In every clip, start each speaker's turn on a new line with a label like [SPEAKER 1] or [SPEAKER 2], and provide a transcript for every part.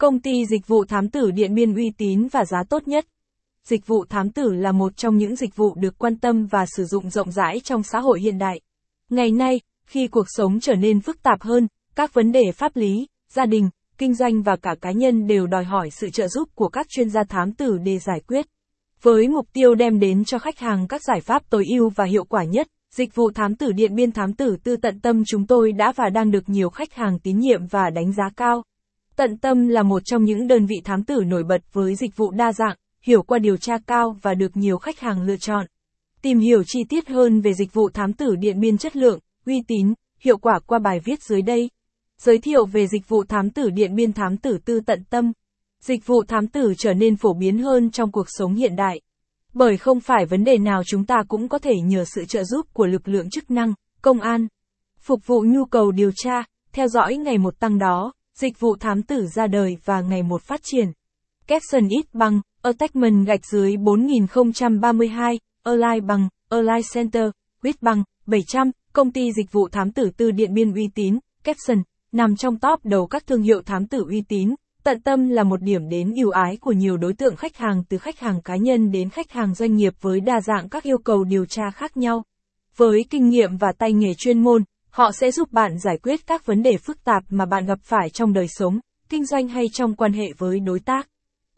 [SPEAKER 1] Công ty dịch vụ thám tử Điện Biên uy tín và giá tốt nhất. Dịch vụ thám tử là một trong những dịch vụ được quan tâm và sử dụng rộng rãi trong xã hội hiện đại. Ngày nay, khi cuộc sống trở nên phức tạp hơn, các vấn đề pháp lý, gia đình, kinh doanh và cả cá nhân đều đòi hỏi sự trợ giúp của các chuyên gia thám tử để giải quyết. Với mục tiêu đem đến cho khách hàng các giải pháp tối ưu và hiệu quả nhất, dịch vụ thám tử Điện Biên Thám tử Tư Tận Tâm chúng tôi đã và đang được nhiều khách hàng tín nhiệm và đánh giá cao. Tận Tâm là một trong những đơn vị thám tử nổi bật với dịch vụ đa dạng, hiểu qua điều tra cao và được nhiều khách hàng lựa chọn. Tìm hiểu chi tiết hơn về dịch vụ thám tử Điện Biên chất lượng, uy tín, hiệu quả qua bài viết dưới đây. Giới thiệu về dịch vụ thám tử Điện Biên Thám tử Tư Tận Tâm. Dịch vụ thám tử trở nên phổ biến hơn trong cuộc sống hiện đại. Bởi không phải vấn đề nào chúng ta cũng có thể nhờ sự trợ giúp của lực lượng chức năng, công an. Phục vụ nhu cầu điều tra, theo dõi ngày một tăng đó, dịch vụ thám tử ra đời và ngày một phát triển. Capson ít bằng, Attachment gạch dưới 4032, Align bằng, Align Center, Wit bằng, 700, công ty dịch vụ thám tử tư Điện Biên uy tín, Capson, nằm trong top đầu các thương hiệu thám tử uy tín. Tận tâm là một điểm đến ưu ái của nhiều đối tượng khách hàng từ khách hàng cá nhân đến khách hàng doanh nghiệp với đa dạng các yêu cầu điều tra khác nhau. Với kinh nghiệm và tay nghề chuyên môn, họ sẽ giúp bạn giải quyết các vấn đề phức tạp mà bạn gặp phải trong đời sống, kinh doanh hay trong quan hệ với đối tác.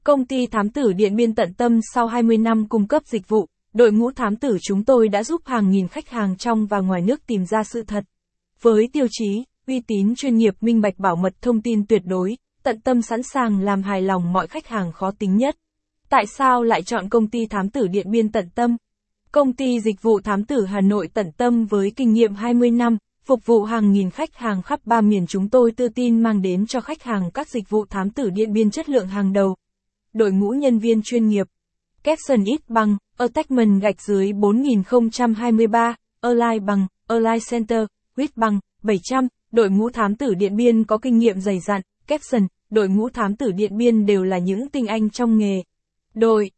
[SPEAKER 1] Công ty thám tử Điện Biên tận tâm sau 20 năm cung cấp dịch vụ, đội ngũ thám tử chúng tôi đã giúp hàng nghìn khách hàng trong và ngoài nước tìm ra sự thật. Với tiêu chí, uy tín chuyên nghiệp minh bạch bảo mật thông tin tuyệt đối, tận tâm sẵn sàng làm hài lòng mọi khách hàng khó tính nhất. Tại sao lại chọn công ty thám tử Điện Biên tận tâm? Công ty dịch vụ thám tử Hà Nội tận tâm với kinh nghiệm 20 năm, phục vụ hàng nghìn khách hàng khắp ba miền chúng tôi tự tin mang đến cho khách hàng các dịch vụ thám tử Điện Biên chất lượng hàng đầu. Đội ngũ nhân viên chuyên nghiệp. Capson ít bằng, Attachment gạch dưới 4023, Align bằng, Align Center, Quýt bằng, 700, đội ngũ thám tử Điện Biên có kinh nghiệm dày dặn, Capson, đội ngũ thám tử Điện Biên đều là những tinh anh trong nghề. Đội,